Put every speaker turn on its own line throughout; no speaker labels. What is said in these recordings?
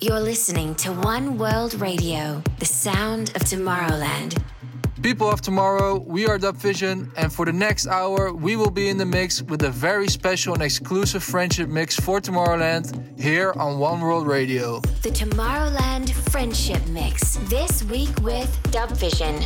You're listening to One World Radio, the sound of Tomorrowland.
People of Tomorrow, we are Dub Vision, and for the next hour, we will be in the mix with a very special and exclusive friendship mix for Tomorrowland here on One World Radio.
The Tomorrowland Friendship Mix, this week with Dub Vision.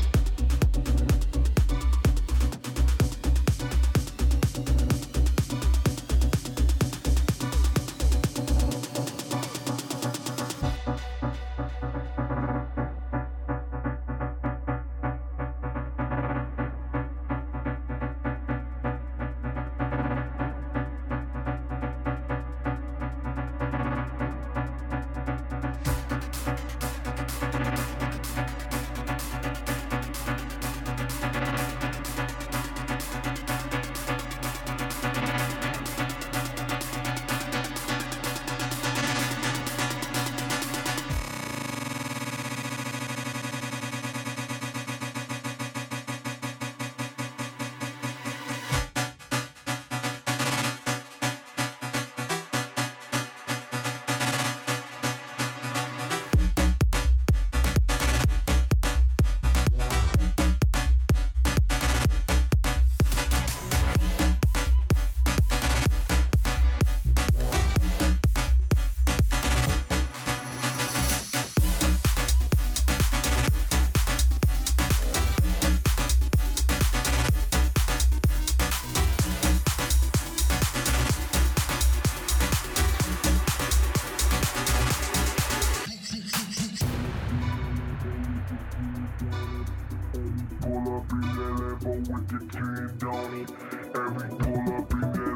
lived on. Every pull up in that.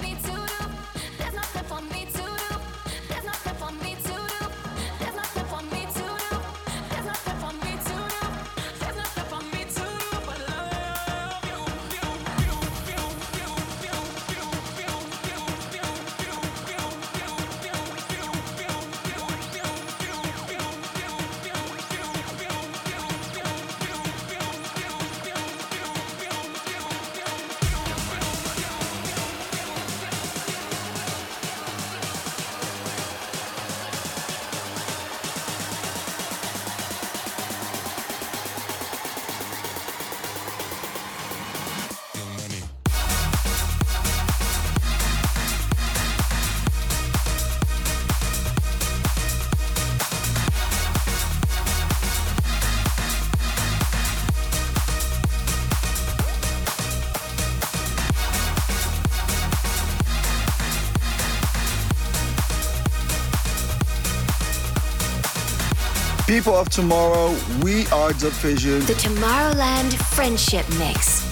me to People of tomorrow, we are Dub Vision. The Tomorrowland Friendship Mix.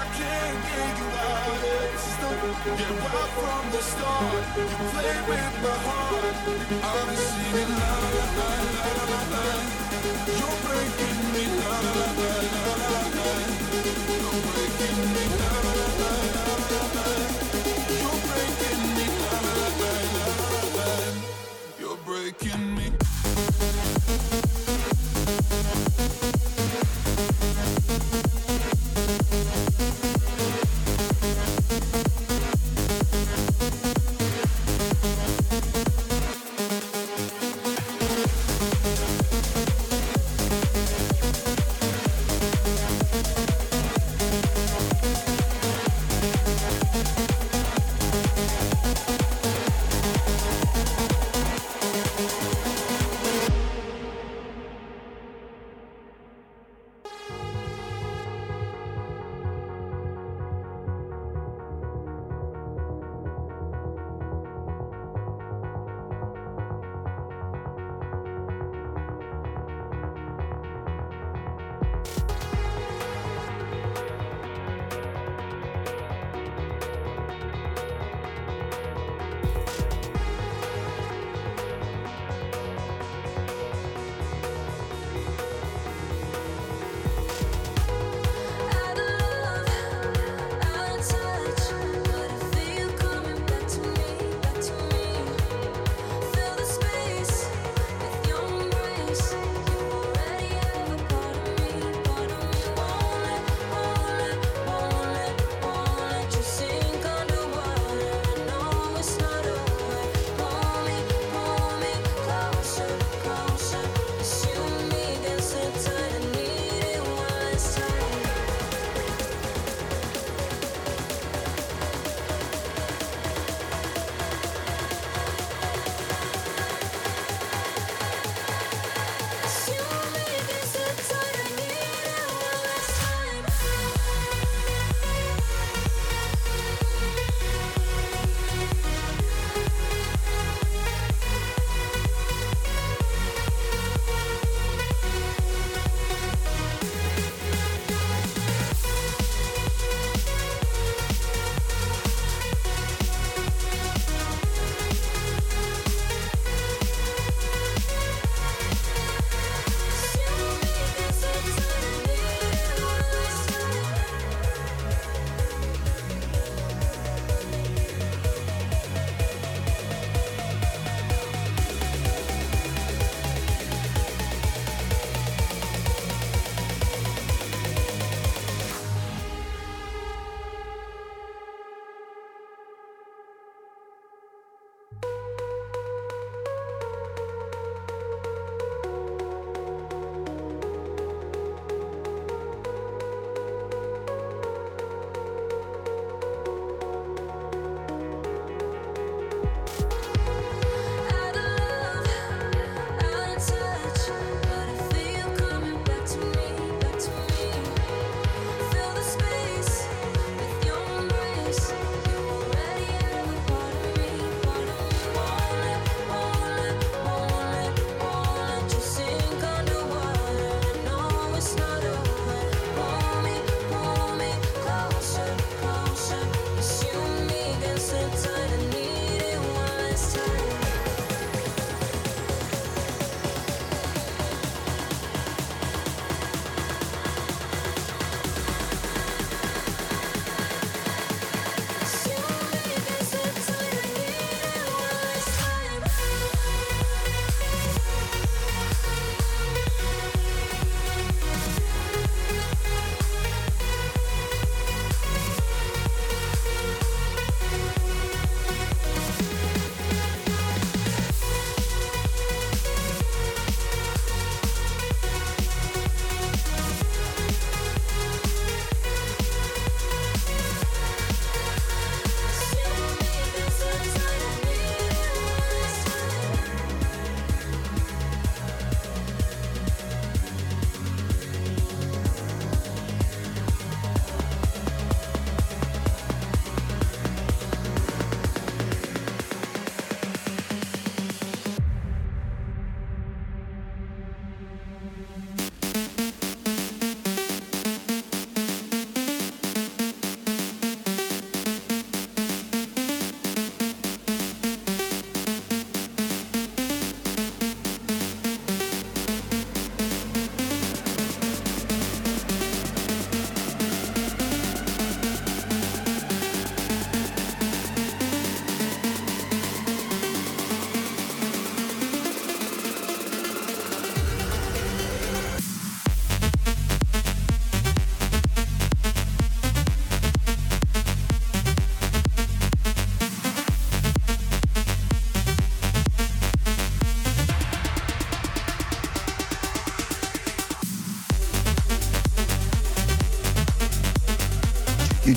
I can't get you out of this. Yeah, right from the start, you play with my heart. Be singing la la la la la la. You're breaking me la la la la la la la. You're breaking me la la la la la la la. You're breaking me la la la la la la. You're breaking me.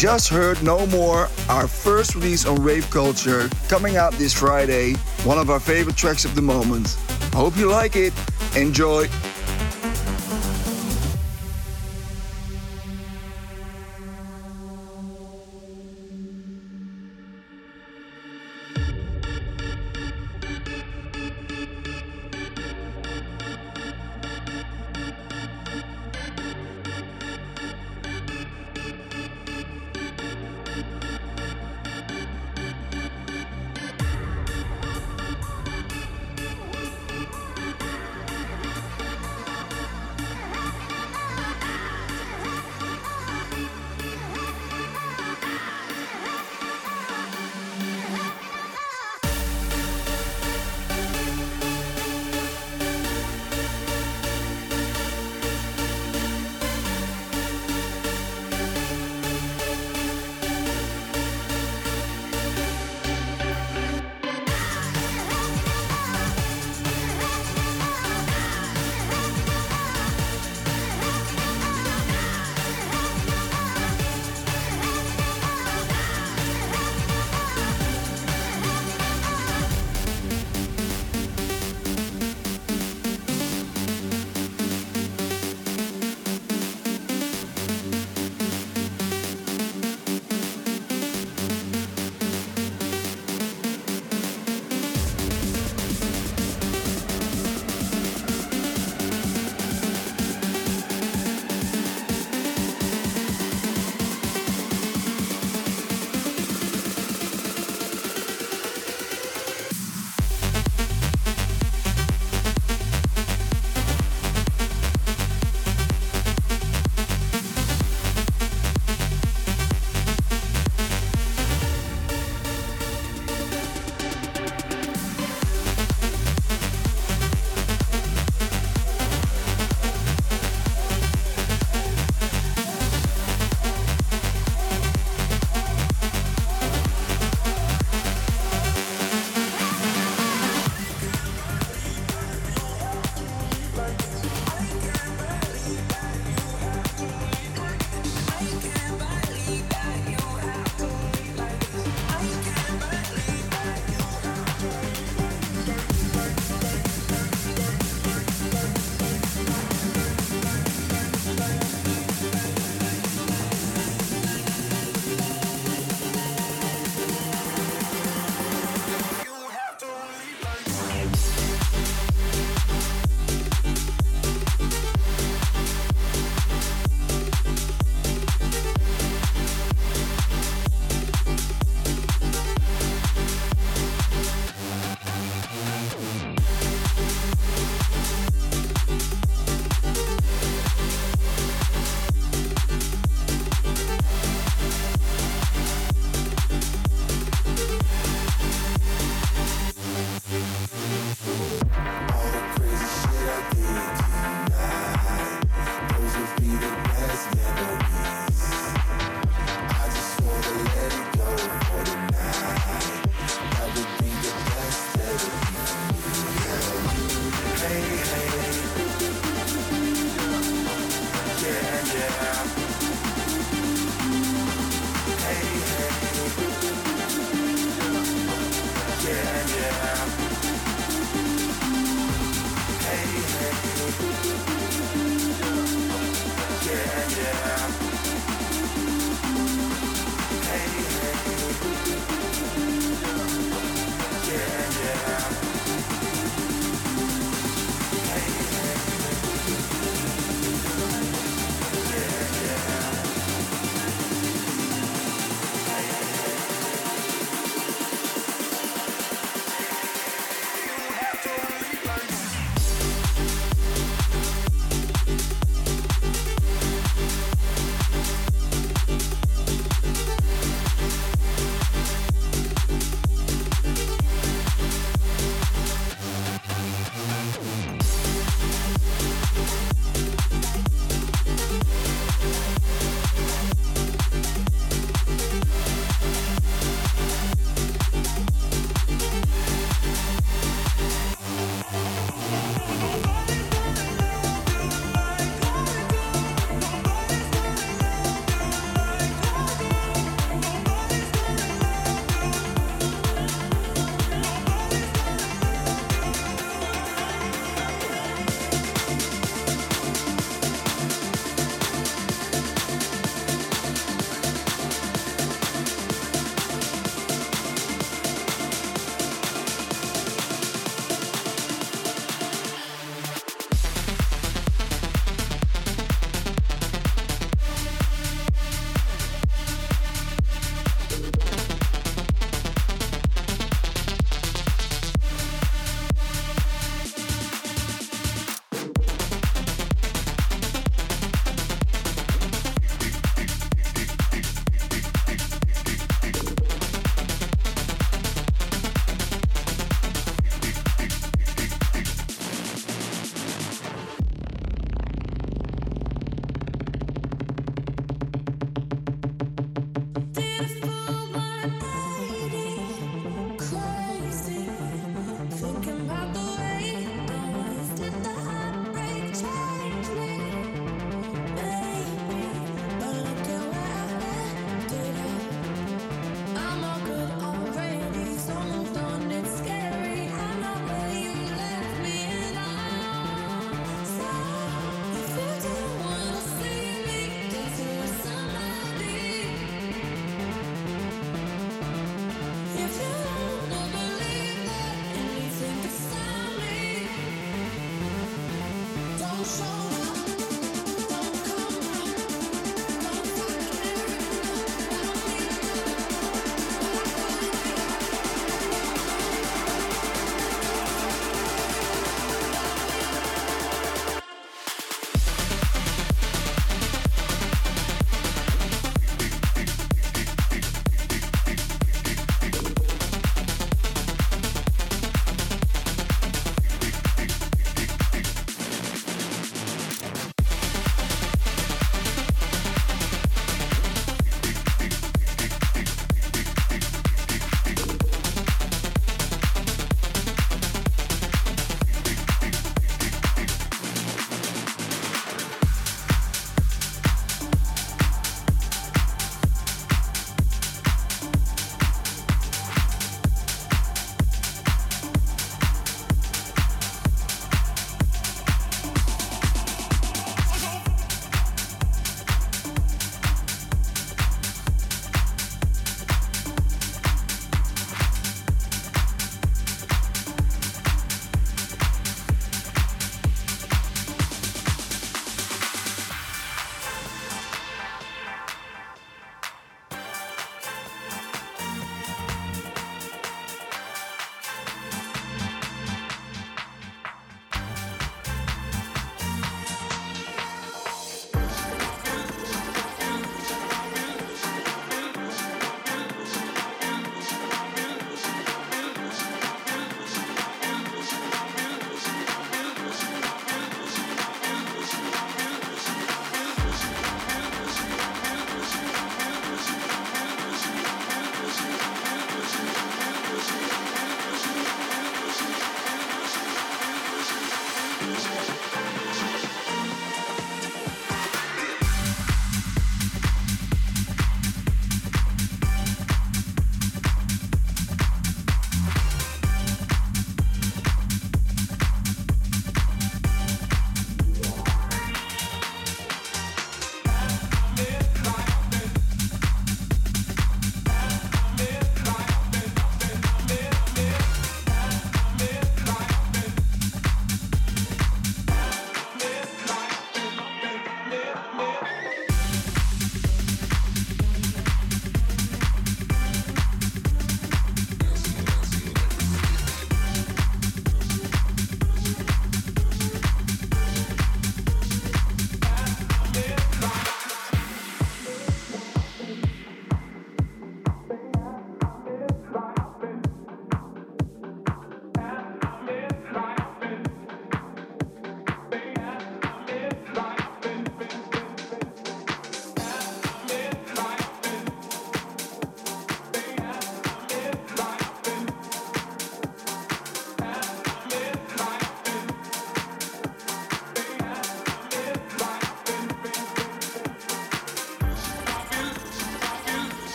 Just heard No More, our first release on Rave Culture, coming out this Friday, one of our favorite tracks of the moment. Hope you like it. Enjoy.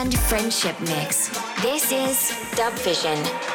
Tomorrowland Friendship Mix. This is Dub Vision.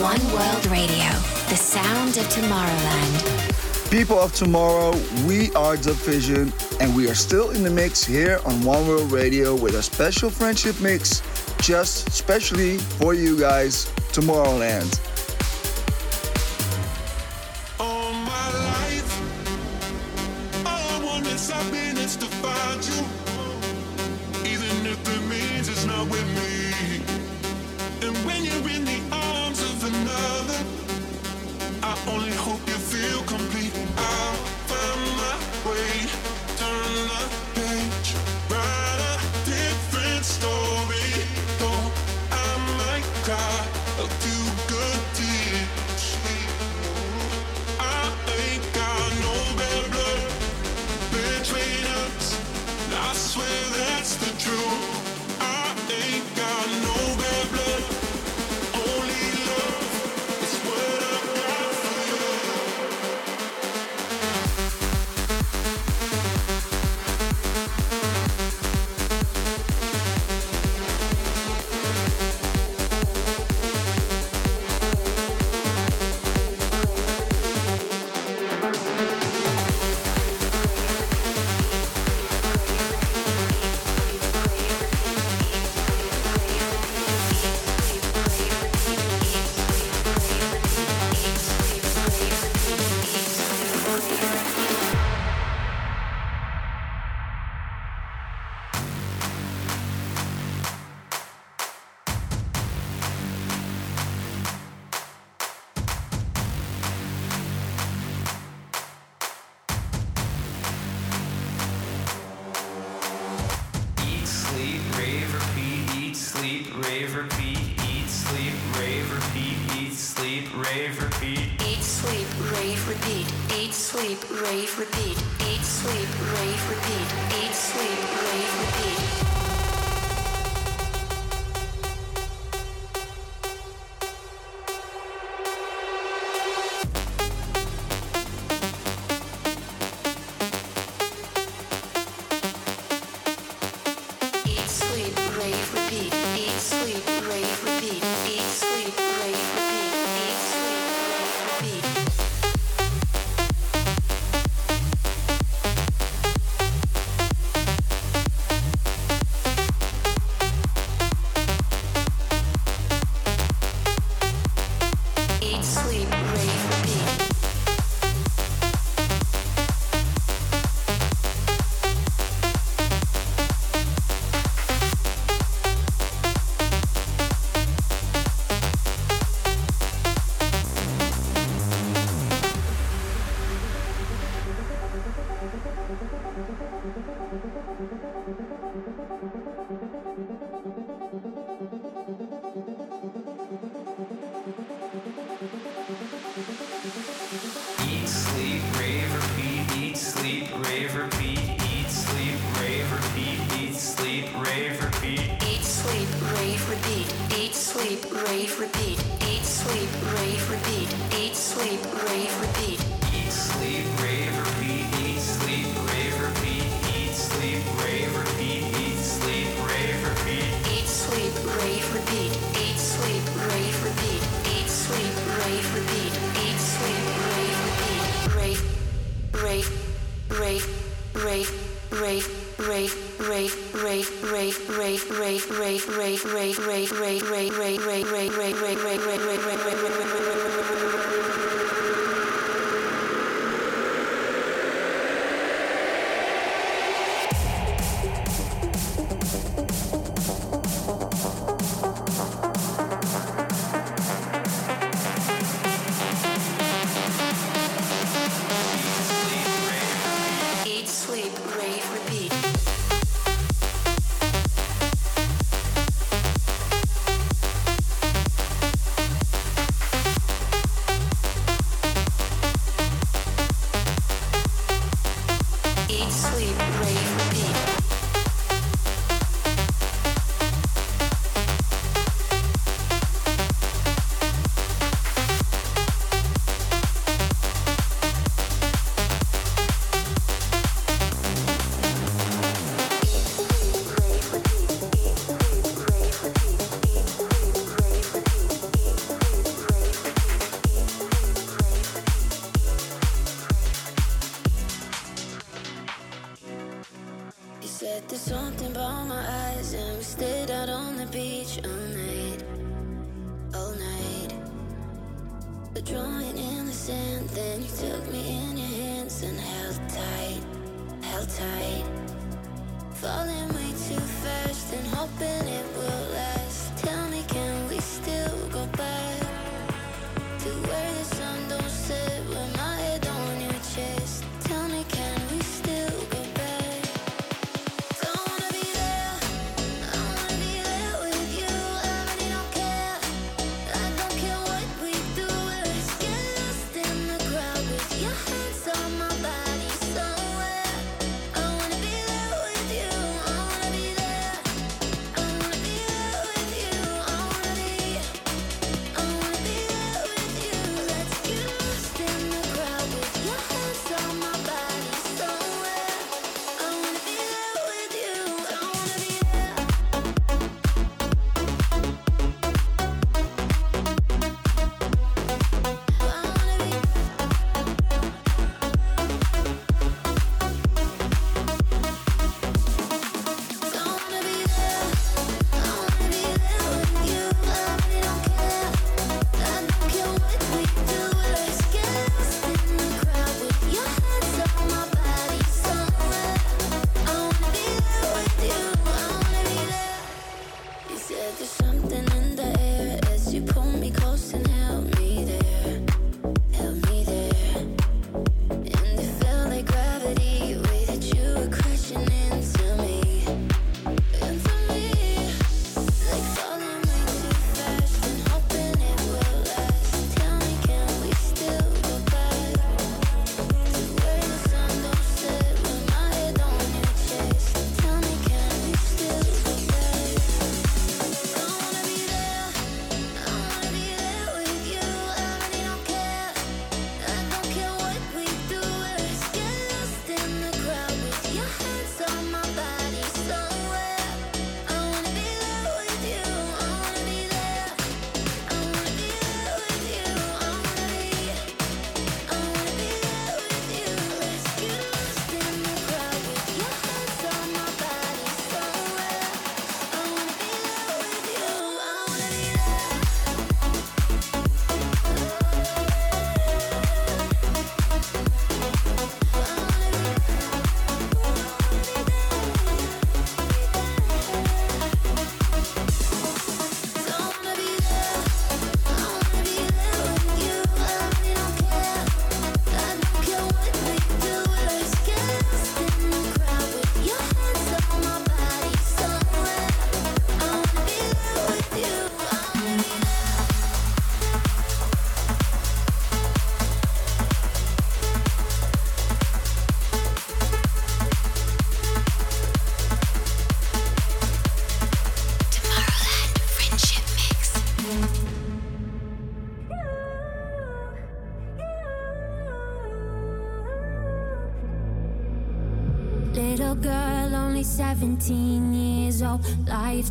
One World Radio, the sound of Tomorrowland.
People of tomorrow, we are Dub Vision, and we are still in the mix here on One World Radio with a special friendship mix, just specially for you guys, Tomorrowland.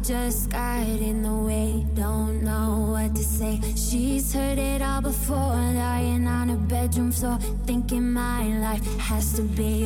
just got in the way, don't know what to say. She's heard it all before, lying on her bedroom floor, thinking my life has to be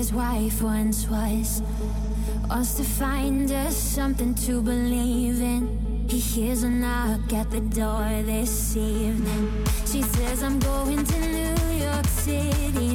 his wife once was. Wants to find us something to believe in. He hears a knock at the door this evening. She says, I'm going to New York City.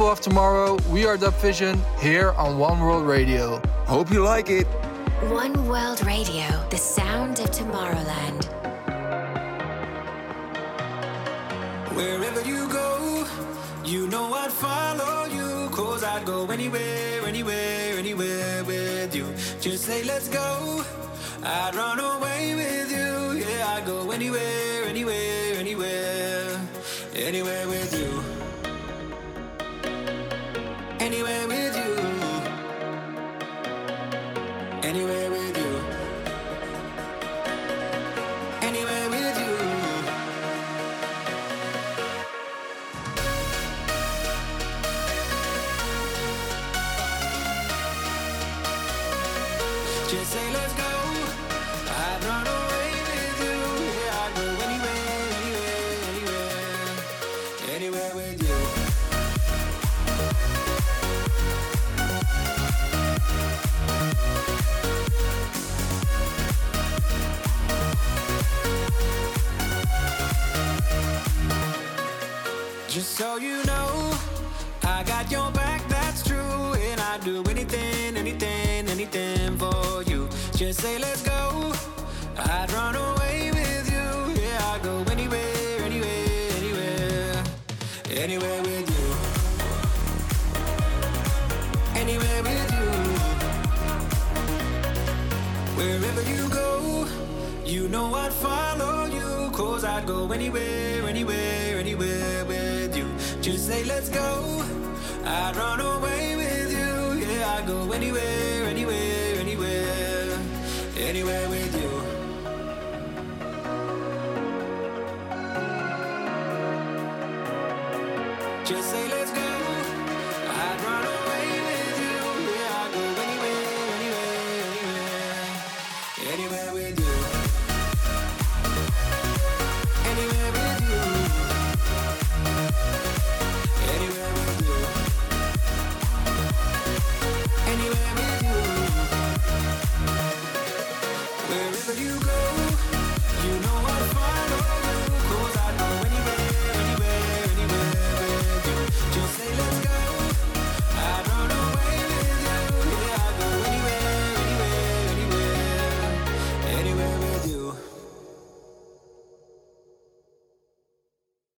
People of tomorrow, we are Dub Vision here on One World Radio.
Hope you like it.
One World Radio, the sound of Tomorrowland.
Wherever you go, you know I'd follow you. Cause I'd go anywhere, anywhere, anywhere with you. Just say, let's go. I'd run away with you. Yeah, I'd go anywhere, anywhere, anywhere. Anywhere Just say let's go. I'd run away with you. Yeah, I'd go anywhere, anywhere, anywhere, anywhere with you. Just so you know, I got your back, I'd do anything, anything, anything for you. Just say, let's go. I'd run away with you. Yeah, I'd go anywhere, anywhere, anywhere. Anywhere with you. Anywhere with you. Wherever you go, you know I'd follow you. Cause I'd go anywhere, anywhere, anywhere with you. Just say, let's go. I'd run away go anywhere, anywhere, anywhere. Anywhere with you.